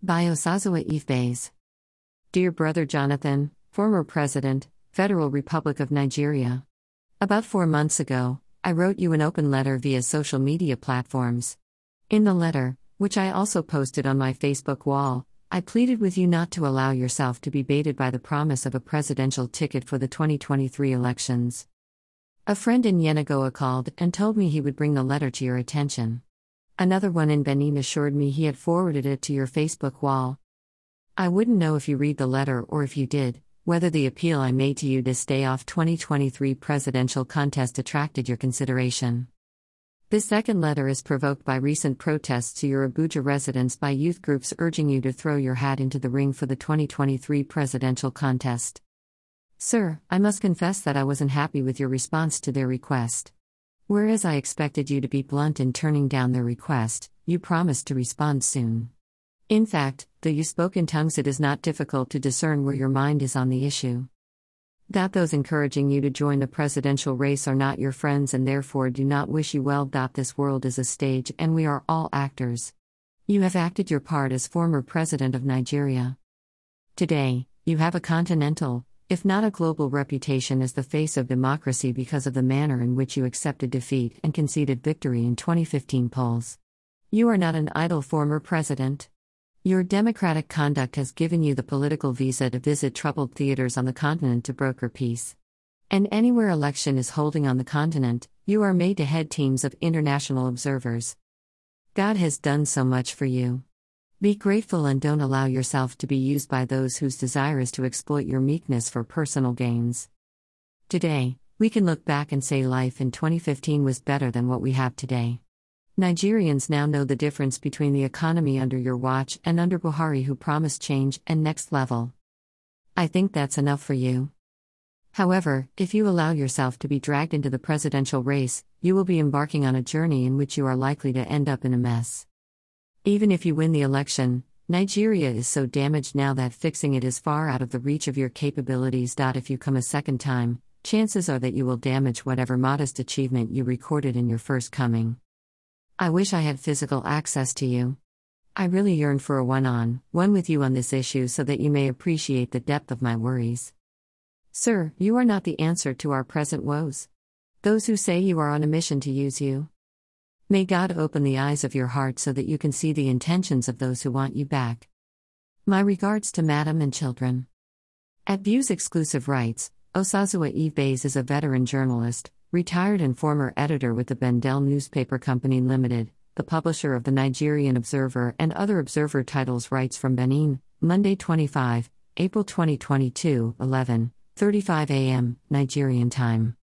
By Osazuwa Ifebaze. Dear Brother Jonathan, former President, Federal Republic of Nigeria. About four months ago, I wrote you an open letter via social media platforms. In the letter, which I also posted on my Facebook wall, I pleaded with you not to allow yourself to be baited by the promise of a presidential ticket for the 2023 elections. A friend in Yenagoa called and told me he would bring the letter to your attention. Another one in Benin assured me he had forwarded it to your Facebook wall. I wouldn't know if you read the letter or if you did, whether the appeal I made to you to stay off 2023 presidential contest attracted your consideration. This second letter is provoked by recent protests to your Abuja residence by youth groups urging you to throw your hat into the ring for the 2023 presidential contest. Sir, I must confess that I wasn't happy with your response to their request. Whereas I expected you to be blunt in turning down their request, you promised to respond soon. In fact, though you spoke in tongues, it is not difficult to discern where your mind is on the issue. That those encouraging you to join the presidential race are not your friends and therefore do not wish you well. That This world is a stage and we are all actors. You have acted your part as former president of Nigeria. Today, you have a continental, if not a global reputation as the face of democracy because of the manner in which you accepted defeat and conceded victory in 2015 polls. You are not an idle former president. Your democratic conduct has given you the political visa to visit troubled theaters on the continent to broker peace. And anywhere election is holding on the continent, you are made to head teams of international observers. God has done so much for you. Be grateful and don't allow yourself to be used by those whose desire is to exploit your meekness for personal gains. Today, we can look back and say life in 2015 was better than what we have today. Nigerians now know the difference between the economy under your watch and under Buhari, who promised change and next level. I think that's enough for you. However, if you allow yourself to be dragged into the presidential race, you will be embarking on a journey in which you are likely to end up in a mess. Even if you win the election, Nigeria is so damaged now that fixing it is far out of the reach of your capabilities. If you come a second time, chances are that you will damage whatever modest achievement you recorded in your first coming. I wish I had physical access to you. I really yearn for a one on one with you on this issue so that you may appreciate the depth of my worries. Sir, you are not the answer to our present woes. Those who say you are on a mission to use you. May God open the eyes of your heart so that you can see the intentions of those who want you back. My regards to Madam and children. At Views Exclusive Rights, Osazuwa Ifebaze is a veteran journalist, retired and former editor with the Bendel Newspaper Company Limited, the publisher of the Nigerian Observer and other Observer titles Writes from Benin, Monday 25, April 2022, 11, 35 a.m., Nigerian time.